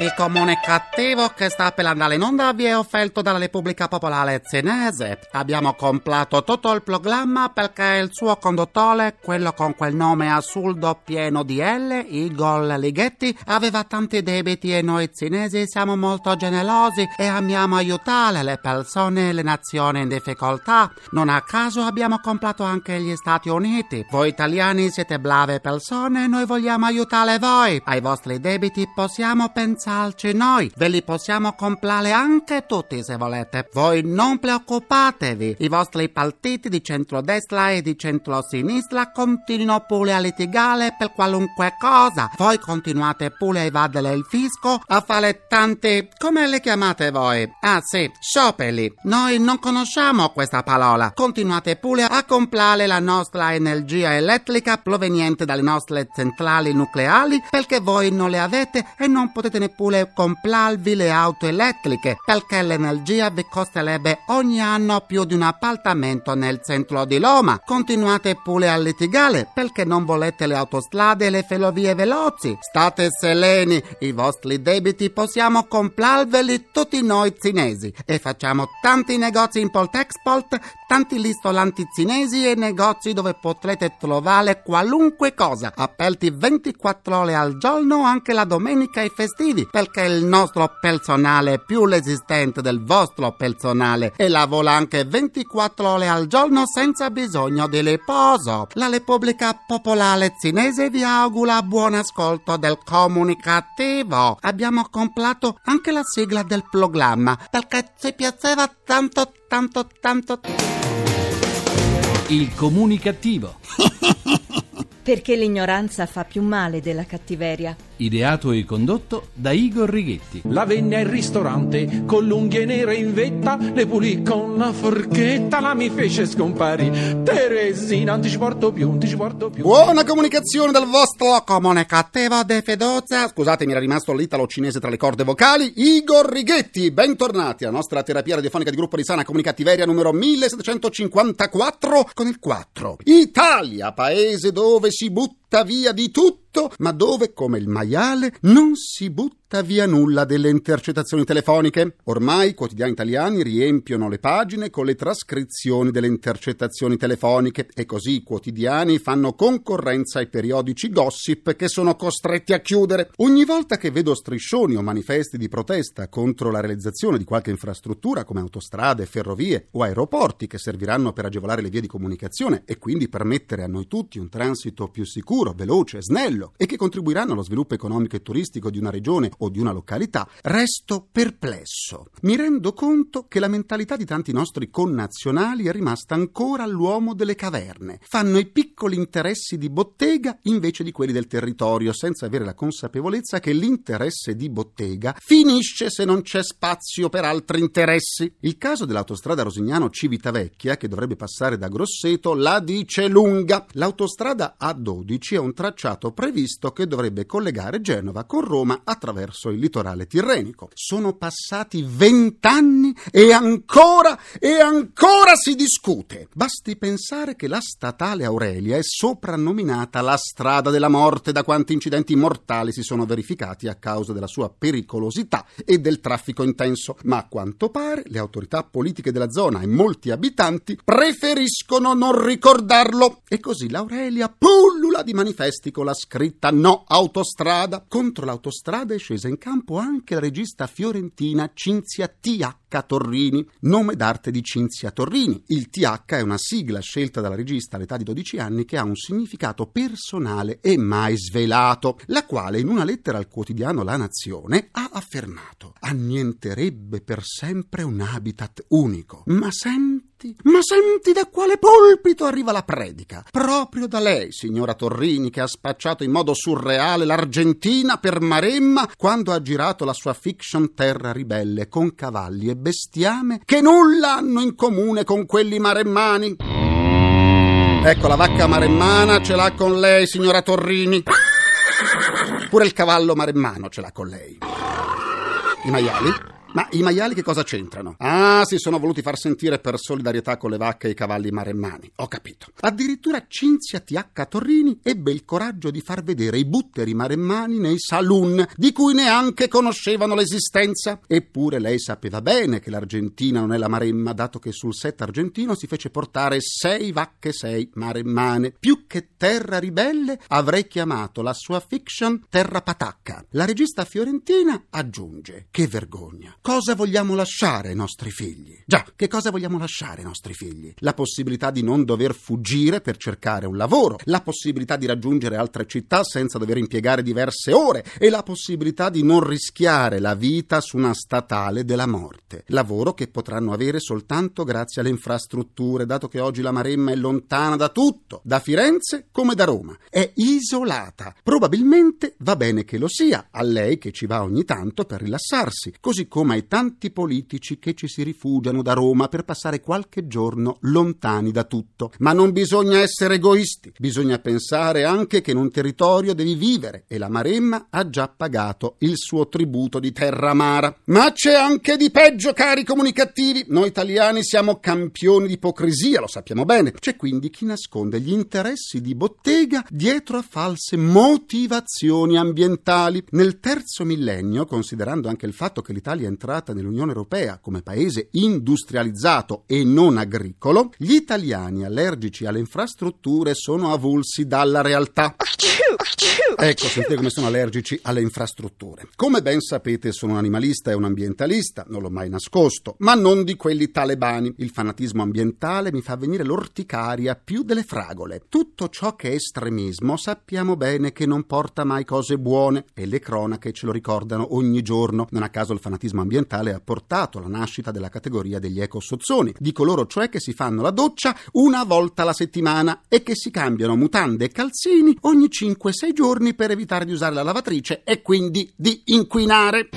Il comunicativo che sta per andare in onda vi è offerto dalla Repubblica Popolare Cinese. Abbiamo comprato tutto il programma perché il suo conduttore, quello con quel nome assurdo pieno di L, Igor Lighetti, aveva tanti debiti e noi cinesi siamo molto generosi e amiamo aiutare le persone e le nazioni in difficoltà. Non a caso abbiamo comprato anche gli Stati Uniti. Voi italiani siete brave persone e noi vogliamo aiutare voi. Ai vostri debiti possiamo pensare salci noi. Ve li possiamo comprare anche tutti se volete. Voi non preoccupatevi. I vostri partiti di centrodestra e di centrosinistra continuino pure a litigare per qualunque cosa. Voi continuate pure a evadere il fisco, a fare tanti... come le chiamate voi? Ah sì, scioperi. Noi non conosciamo questa parola. Continuate pure a comprare la nostra energia elettrica proveniente dalle nostre centrali nucleari perché voi non le avete e non potete neppure pure comprarvi le auto elettriche perché l'energia vi costerebbe ogni anno più di un appartamento nel centro di Roma. Continuate pure a litigare perché non volete le autostrade e le ferrovie veloci. State sereni, i vostri debiti possiamo comprarveli tutti noi cinesi e facciamo tanti negozi import-export, tanti ristoranti cinesi e negozi dove potrete trovare qualunque cosa, aperti 24 ore al giorno anche la domenica e festivi perché il nostro personale è più resistente del vostro personale e lavora anche 24 ore al giorno senza bisogno di riposo. La Repubblica Popolare Cinese vi augura buon ascolto del comunicativo. Abbiamo comprato anche la sigla del programma perché ci piaceva tanto, tanto, tanto. Il comunicativo. Perché l'ignoranza fa più male della cattiveria. Ideato e condotto da Igor Righetti. La venne al ristorante con l'unghie nere in vetta, le pulì con la forchetta, la mi fece scomparire. Teresina, non ti ci porto più, non ti ci porto più. Buona comunicazione del vostro comunicativo de Fedozza. Scusate, mi era rimasto l'italo cinese tra le corde vocali. Igor Righetti, bentornati alla nostra terapia radiofonica di gruppo di sana comunicativeria numero 1754 con il 4. Italia, paese dove si butta via di tutto, ma dove, come il maiale, non si butta via nulla delle intercettazioni telefoniche. Ormai i quotidiani italiani riempiono le pagine con le trascrizioni delle intercettazioni telefoniche e così i quotidiani fanno concorrenza ai periodici gossip che sono costretti a chiudere. Ogni volta che vedo striscioni o manifesti di protesta contro la realizzazione di qualche infrastruttura come autostrade, ferrovie o aeroporti che serviranno per agevolare le vie di comunicazione e quindi permettere a noi tutti un transito più sicuro, veloce, snello e che contribuiranno allo sviluppo economico e turistico di una regione o di una località, resto perplesso. Mi rendo conto che la mentalità di tanti nostri connazionali è rimasta ancora all'uomo delle caverne. Fanno i piccoli interessi di bottega invece di quelli del territorio, senza avere la consapevolezza che l'interesse di bottega finisce se non c'è spazio per altri interessi. Il caso dell'autostrada Rosignano-Civitavecchia, che dovrebbe passare da Grosseto, la dice lunga. L'autostrada A12 è un tracciato previsto che dovrebbe collegare Genova con Roma attraverso il litorale tirrenico. Sono passati vent'anni e ancora e ancora si discute. Basti pensare che la statale Aurelia è soprannominata la strada della morte da quanti incidenti mortali si sono verificati a causa della sua pericolosità e del traffico intenso, ma a quanto pare le autorità politiche della zona e molti abitanti preferiscono non ricordarlo e così l'Aurelia pullula di manifesti con la scritta no autostrada. Contro l'autostrada è scesa in campo anche la regista fiorentina Cinzia T.H. Torrini, nome d'arte di Cinzia Torrini. Il TH è una sigla scelta dalla regista all'età di 12 anni che ha un significato personale e mai svelato, la quale in una lettera al quotidiano La Nazione ha affermato annienterebbe per sempre un habitat unico. Ma senti, ma senti da quale pulpito arriva la predica? Proprio da lei, signora Torrini, che ha spacciato in modo surreale l'Argentina per Maremma quando ha girato la sua fiction Terra ribelle con cavalli e bestiame che nulla hanno in comune con quelli maremmani. Ecco, la vacca maremmana ce l'ha con lei, signora Torrini. Pure il cavallo maremmano ce l'ha con lei. I maiali? Ma i maiali che cosa c'entrano? Ah, si sono voluti far sentire per solidarietà con le vacche e i cavalli maremmani. Ho capito. Addirittura Cinzia TH Torrini ebbe il coraggio di far vedere i butteri maremmani nei saloon, di cui neanche conoscevano l'esistenza. Eppure lei sapeva bene che l'Argentina non è la Maremma, dato che sul set argentino si fece portare sei vacche sei maremmane. Più che terra ribelle, avrei chiamato la sua fiction Terra Patacca. La regista fiorentina aggiunge: Che vergogna! Cosa vogliamo lasciare ai nostri figli? Già, che cosa vogliamo lasciare ai nostri figli? La possibilità di non dover fuggire per cercare un lavoro, la possibilità di raggiungere altre città senza dover impiegare diverse ore e la possibilità di non rischiare la vita su una statale della morte. Lavoro che potranno avere soltanto grazie alle infrastrutture, dato che oggi la Maremma è lontana da tutto, da Firenze come da Roma. È isolata. Probabilmente va bene che lo sia, a lei che ci va ogni tanto per rilassarsi, così come ai tanti politici che ci si rifugiano da Roma per passare qualche giorno lontani da tutto. Ma non bisogna essere egoisti, bisogna pensare anche che in un territorio devi vivere e la Maremma ha già pagato il suo tributo di terra amara. Ma c'è anche di peggio, cari comunicativi. Noi italiani siamo campioni di ipocrisia, lo sappiamo bene. C'è quindi chi nasconde gli interessi di bottega dietro a false motivazioni ambientali. Nel terzo millennio, considerando anche il fatto che l'Italia è entrata nell'Unione Europea come paese industrializzato e non agricolo, gli italiani allergici alle infrastrutture sono avulsi dalla realtà. Ecco, sentite come sono allergici alle infrastrutture. Come ben sapete, sono un animalista e un ambientalista, non l'ho mai nascosto, ma non di quelli talebani. Il fanatismo ambientale mi fa venire l'orticaria più delle fragole. Tutto ciò che è estremismo sappiamo bene che non porta mai cose buone e le cronache ce lo ricordano ogni giorno. Non a caso il fanatismo ambientale ha portato alla nascita della categoria degli ecosozzoni, di coloro cioè che si fanno la doccia una volta alla settimana e che si cambiano mutande e calzini ogni 5-6 giorni per evitare di usare la lavatrice e quindi di inquinare.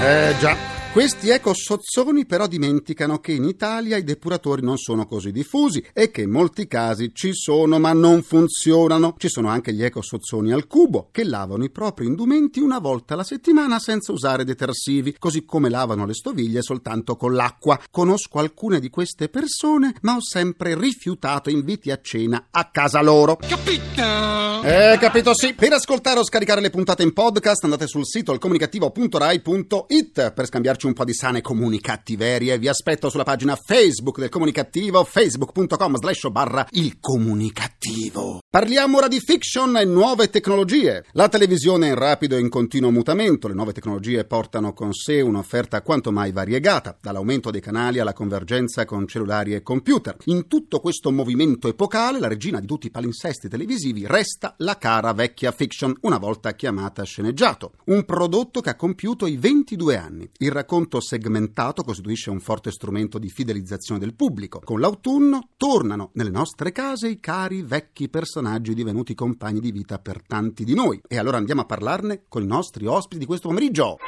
Eh già. Questi ecosozzoni però dimenticano che in Italia i depuratori non sono così diffusi e che in molti casi ci sono ma non funzionano. Ci sono anche gli ecosozzoni al cubo che lavano i propri indumenti una volta alla settimana senza usare detersivi, così come lavano le stoviglie soltanto con l'acqua. Conosco alcune di queste persone ma ho sempre rifiutato inviti a cena a casa loro. Capito? Eh, capito sì. Per ascoltare o scaricare le puntate in podcast andate sul sito alcomunicativo.rai.it per scambiarci un po' di sane comunicattiverie. Vi aspetto sulla pagina Facebook del Comunicativo, facebook.com slash barra il comunicativo. Parliamo ora di fiction e nuove tecnologie. La televisione è in rapido e in continuo mutamento. Le nuove tecnologie portano con sé un'offerta quanto mai variegata, dall'aumento dei canali alla convergenza con cellulari e computer. In tutto questo movimento epocale, la regina di tutti i palinsesti televisivi resta la cara vecchia fiction, una volta chiamata sceneggiato. Un prodotto che ha compiuto i 22 anni. Il racconto segmentato costituisce un forte strumento di fidelizzazione del pubblico. Con l'autunno tornano nelle nostre case i cari vecchi personaggi divenuti compagni di vita per tanti di noi. E allora andiamo a parlarne con i nostri ospiti di questo pomeriggio.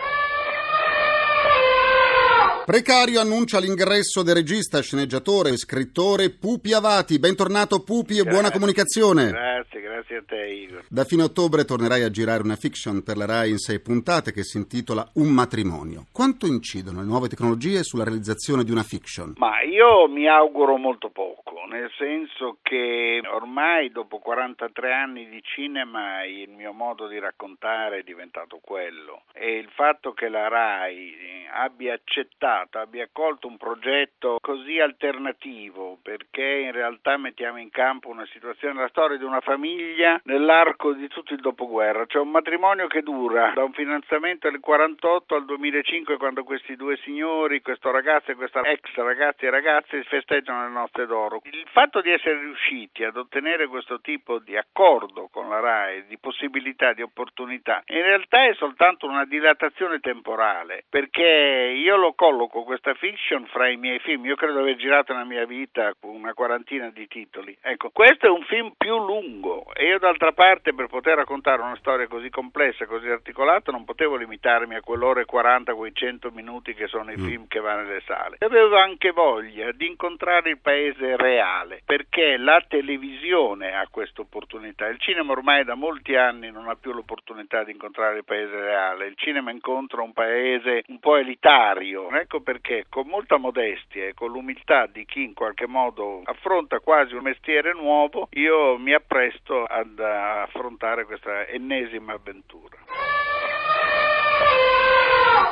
Precario annuncia l'ingresso del regista, sceneggiatore e scrittore Pupi Avati. Bentornato Pupi e buona comunicazione. Grazie, grazie a te Igor. Da fine ottobre tornerai a girare una fiction per la RAI in sei puntate che si intitola Un matrimonio. Quanto incidono le nuove tecnologie sulla realizzazione di una fiction? Ma io mi auguro molto poco, nel senso che ormai dopo 43 anni di cinema il mio modo di raccontare è diventato quello e il fatto che la RAI abbia accettato abbia accolto un progetto così alternativo perché in realtà mettiamo in campo una situazione, la storia di una famiglia nell'arco di tutto il dopoguerra, cioè un matrimonio che dura da un finanziamento del 48 al 2005 quando questi due signori, questo ragazzo e questa ex ragazzi e ragazze festeggiano le notte d'oro. Il fatto di essere riusciti ad ottenere questo tipo di accordo con la RAI, di possibilità, di opportunità, in realtà è soltanto una dilatazione temporale perché io lo colloco questa fiction fra i miei film. Io credo di aver girato nella mia vita una quarantina di titoli. Ecco, questo è un film più lungo e io d'altra parte per poter raccontare una storia così complessa, così articolata, non potevo limitarmi a quell'ora e 40, quei 100 minuti che sono i mm. film che vanno nelle sale. Avevo anche voglia di incontrare il paese reale reale, perché la televisione ha questa opportunità. Il cinema ormai da molti anni non ha più l'opportunità di incontrare il paese reale, il cinema incontra un paese un po' elitario, ecco perché con molta modestia e con l'umiltà di chi in qualche modo affronta quasi un mestiere nuovo, io mi appresto ad affrontare questa ennesima avventura.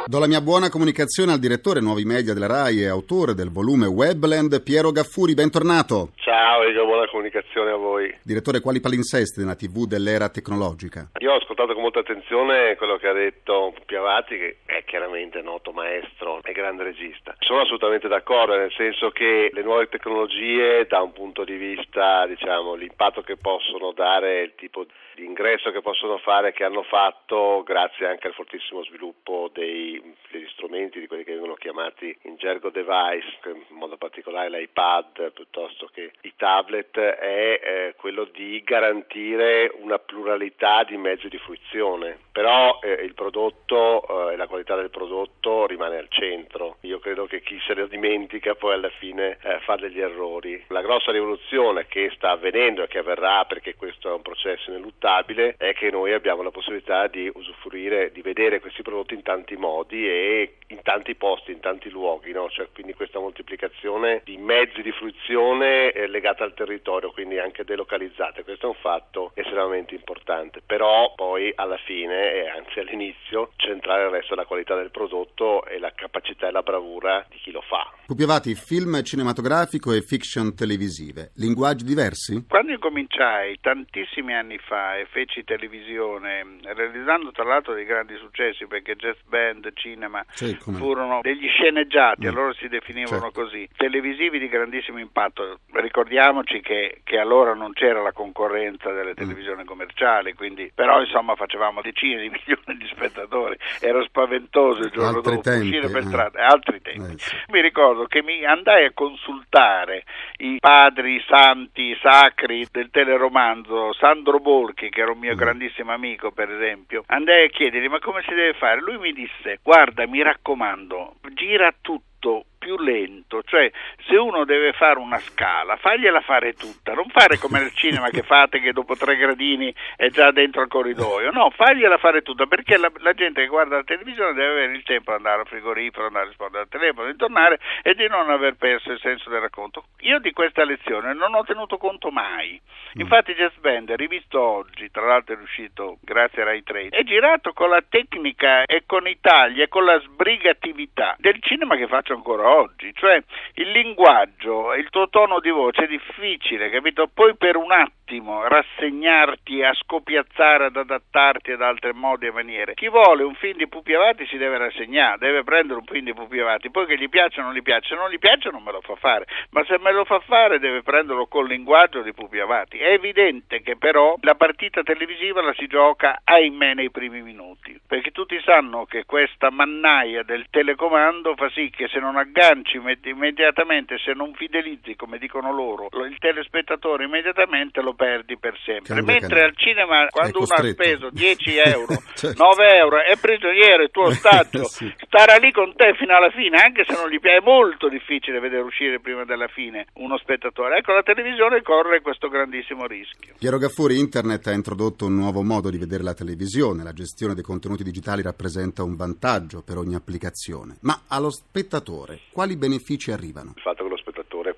Do la mia buona comunicazione al direttore Nuovi Media della RAI e autore del volume Webland, Piero Gaffuri. Bentornato. Ciao, Igor, buona comunicazione a voi. Direttore, quali palinsesti nella TV dell'era tecnologica? Io ho ascoltato con molta attenzione quello che ha detto Piavati, che è chiaramente noto maestro e grande regista. Sono assolutamente d'accordo, nel senso che le nuove tecnologie, da un punto di vista, diciamo, l'impatto che possono dare, il tipo di ingresso che possono fare, che hanno fatto, grazie anche al fortissimo sviluppo dei, degli strumenti, di quelli che vengono chiamati in gergo device, in modo particolare l'iPad piuttosto che i tablet, è eh, quello di garantire una pluralità di mezzi di fruizione. Però eh, il prodotto eh, e la qualità del prodotto rimane al centro. Io credo che chi se ne dimentica poi alla fine eh, fa degli errori. La grossa rivoluzione che sta avvenendo e che avverrà perché questo è un processo ineluttabile è che noi abbiamo la possibilità di usufruire, di vedere questi prodotti in tanti modi e in tanti posti, in tanti luoghi, no? cioè, quindi questa moltiplicazione di mezzi di fruizione legata al territorio, quindi anche delocalizzate. Questo è un fatto estremamente importante, però poi alla fine e anzi all'inizio centrare resta la qualità del prodotto e la capacità e la bravura di chi lo fa. Pupiavati, film cinematografico e fiction televisive, linguaggi diversi? Quando incominciai tantissimi anni fa e feci televisione, realizzando tra l'altro dei grandi successi perché Jazz Band, Cinema Sì, furono degli sceneggiati, Mm. allora si definivano Certo. così, televisivi di grandissimo impatto. Ricordiamoci che, che allora non c'era la concorrenza Mm. delle televisioni commerciali, quindi, però insomma facevamo decine di milioni di spettatori, era spaventoso il giorno Altri dopo tempi, uscire per eh. strada, altri tempi. Eh, sì. Mi ricordo che mi andai a consultare i padri santi sacri del teleromanzo, Sandro Bolchi, che era un mio Mm. grandissimo amico per esempio, andai a chiedergli ma come si deve fare? Lui mi disse guarda mi raccomando, gira tutto più lento, cioè se uno deve fare una scala, fagliela fare tutta, non fare come nel cinema che fate che dopo tre gradini è già dentro il corridoio, no, fagliela fare tutta perché la, la gente che guarda la televisione deve avere il tempo di andare al frigorifero, andare a rispondere al telefono, di tornare e di non aver perso il senso del racconto. Io di questa lezione non ho tenuto conto mai, infatti Jazz Band è rivisto oggi, tra l'altro è uscito grazie a Rai 3, è girato con la tecnica e con i tagli e con la sbrigatività del cinema che faccio ancora oggi, cioè il linguaggio, il tuo tono di voce è difficile, capito? Poi per un attimo rassegnarti a scopiazzare, ad adattarti ad altri modi e maniere. Chi vuole un film di Pupi Avati si deve rassegnare, deve prendere un film di Pupi Avati, poi che gli piace o non gli piace, se non gli piace non me lo fa fare, ma se me lo fa fare deve prenderlo col linguaggio di Pupi Avati. È evidente che però la partita televisiva la si gioca ahimè nei primi minuti, perché tutti sanno che questa mannaia del telecomando fa sì che se non agganci imme- immediatamente, se non fidelizzi, come dicono loro, lo- il telespettatore immediatamente lo perdi per sempre. Cambia Mentre canale. al cinema, quando uno ha speso 10 euro, Certo. 9 euro, è prigioniero, è tuo ostaggio, Sì. starà lì con te fino alla fine, anche se non gli piace, è molto difficile vedere uscire prima della fine uno spettatore. Ecco, la televisione corre questo grandissimo rischio. Piero Gaffuri, Internet ha introdotto un nuovo modo di vedere la televisione. La gestione dei contenuti digitali rappresenta un vantaggio per ogni applicazione. Ma allo spettatore quali benefici arrivano? Il fatto che lo spettatore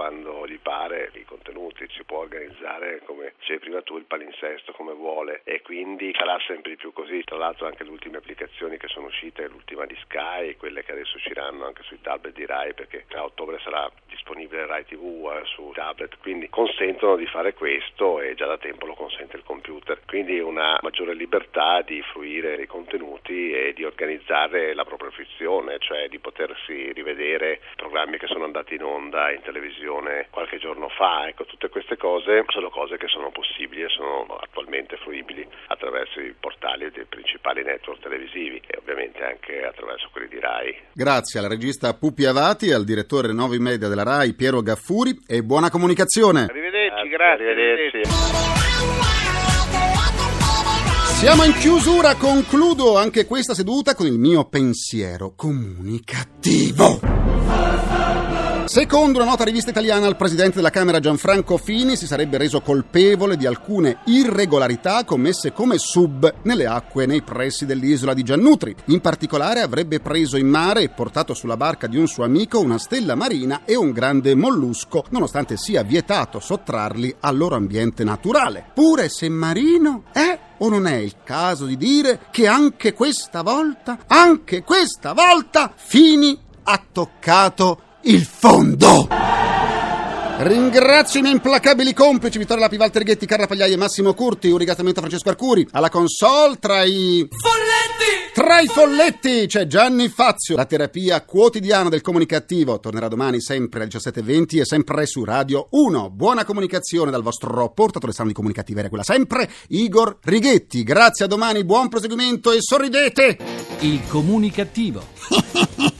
quando gli pare i contenuti, si può organizzare come dicevi prima tu il palinsesto come vuole e quindi sarà sempre di più così. Tra l'altro anche le ultime applicazioni che sono uscite, l'ultima di Sky, quelle che adesso usciranno anche sui tablet di Rai perché a ottobre sarà disponibile Rai TV eh, su tablet, quindi consentono di fare questo e già da tempo lo consente il computer. Quindi una maggiore libertà di fruire i contenuti e di organizzare la propria fruizione, cioè di potersi rivedere programmi che sono andati in onda in televisione qualche giorno fa. Ecco, tutte queste cose sono cose che sono possibili e sono attualmente fruibili attraverso i portali dei principali network televisivi e ovviamente anche attraverso quelli di Rai. Grazie alla regista Pupi Avati, al direttore Nuovi Media della RAI Piero Gaffuri e buona comunicazione. Arrivederci, grazie. arrivederci. Siamo in chiusura, concludo anche questa seduta con il mio pensiero comunicativo. Secondo una nota rivista italiana, il presidente della Camera Gianfranco Fini si sarebbe reso colpevole di alcune irregolarità commesse come sub nelle acque nei pressi dell'isola di Giannutri. In particolare avrebbe preso in mare e portato sulla barca di un suo amico una stella marina e un grande mollusco, nonostante sia vietato sottrarli al loro ambiente naturale. Pure se marino è o non è il caso di dire che anche questa volta, anche questa volta, Fini ha toccato il fondo? Ringrazio i miei implacabili complici Vittorio Lapi, Walter Ghetti, Carla Pagliai e Massimo Curti. Un ringraziamento a Francesco Arcuri. Alla console tra i... Folletti! Tra i folletti c'è Gianni Fazio. La terapia quotidiana del comunicativo tornerà domani sempre alle 17.20 e sempre su Radio 1. Buona comunicazione dal vostro portatore sano di comunicativeria, quella sempre, Igor Righetti. Grazie a domani, buon proseguimento e sorridete! Il comunicativo.